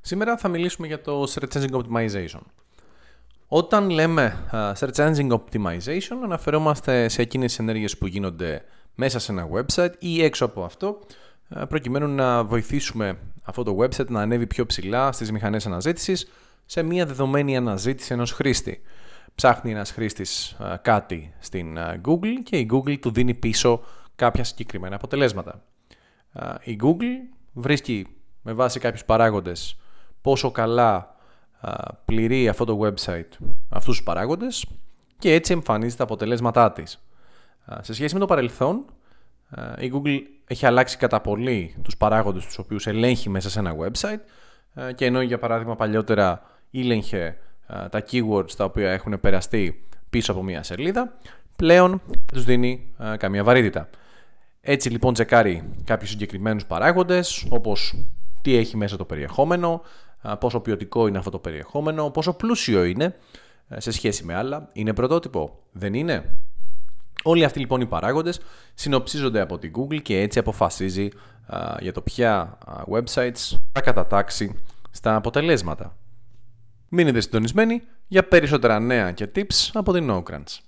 Σήμερα θα μιλήσουμε για το Search Engine Optimization. Όταν λέμε Search Engine Optimization αναφερόμαστε σε εκείνες τις ενέργειες που γίνονται μέσα σε ένα website ή έξω από αυτό προκειμένου να βοηθήσουμε αυτό το website να ανέβει πιο ψηλά στις μηχανές αναζήτησης σε μια δεδομένη αναζήτηση ενός χρήστη. Ψάχνει ένας χρήστης κάτι στην Google και η Google του δίνει πίσω κάποια συγκεκριμένα αποτελέσματα. Η Google βρίσκει με βάση κάποιους παράγοντες πόσο καλά πληρεί αυτό το website αυτούς τους παράγοντες και έτσι εμφανίζει τα αποτελέσματά της. Σε σχέση με το παρελθόν, η Google έχει αλλάξει κατά πολύ τους παράγοντες τους οποίους ελέγχει μέσα σε ένα website και ενώ για παράδειγμα παλιότερα ήλεγχε τα keywords τα οποία έχουν περαστεί πίσω από μια σελίδα, πλέον δεν τους δίνει καμία βαρύτητα. Έτσι λοιπόν τσεκάρει κάποιους συγκεκριμένους παράγοντες όπως τι έχει μέσα το περιεχόμενο, πόσο ποιοτικό είναι αυτό το περιεχόμενο, πόσο πλούσιο είναι σε σχέση με άλλα. Είναι πρωτότυπο, δεν είναι; Όλοι αυτοί λοιπόν οι παράγοντες συνοψίζονται από την Google και έτσι αποφασίζει για το ποια websites θα κατατάξει στα αποτελέσματα. Μείνετε συντονισμένοι για περισσότερα νέα και tips από την Nogrants.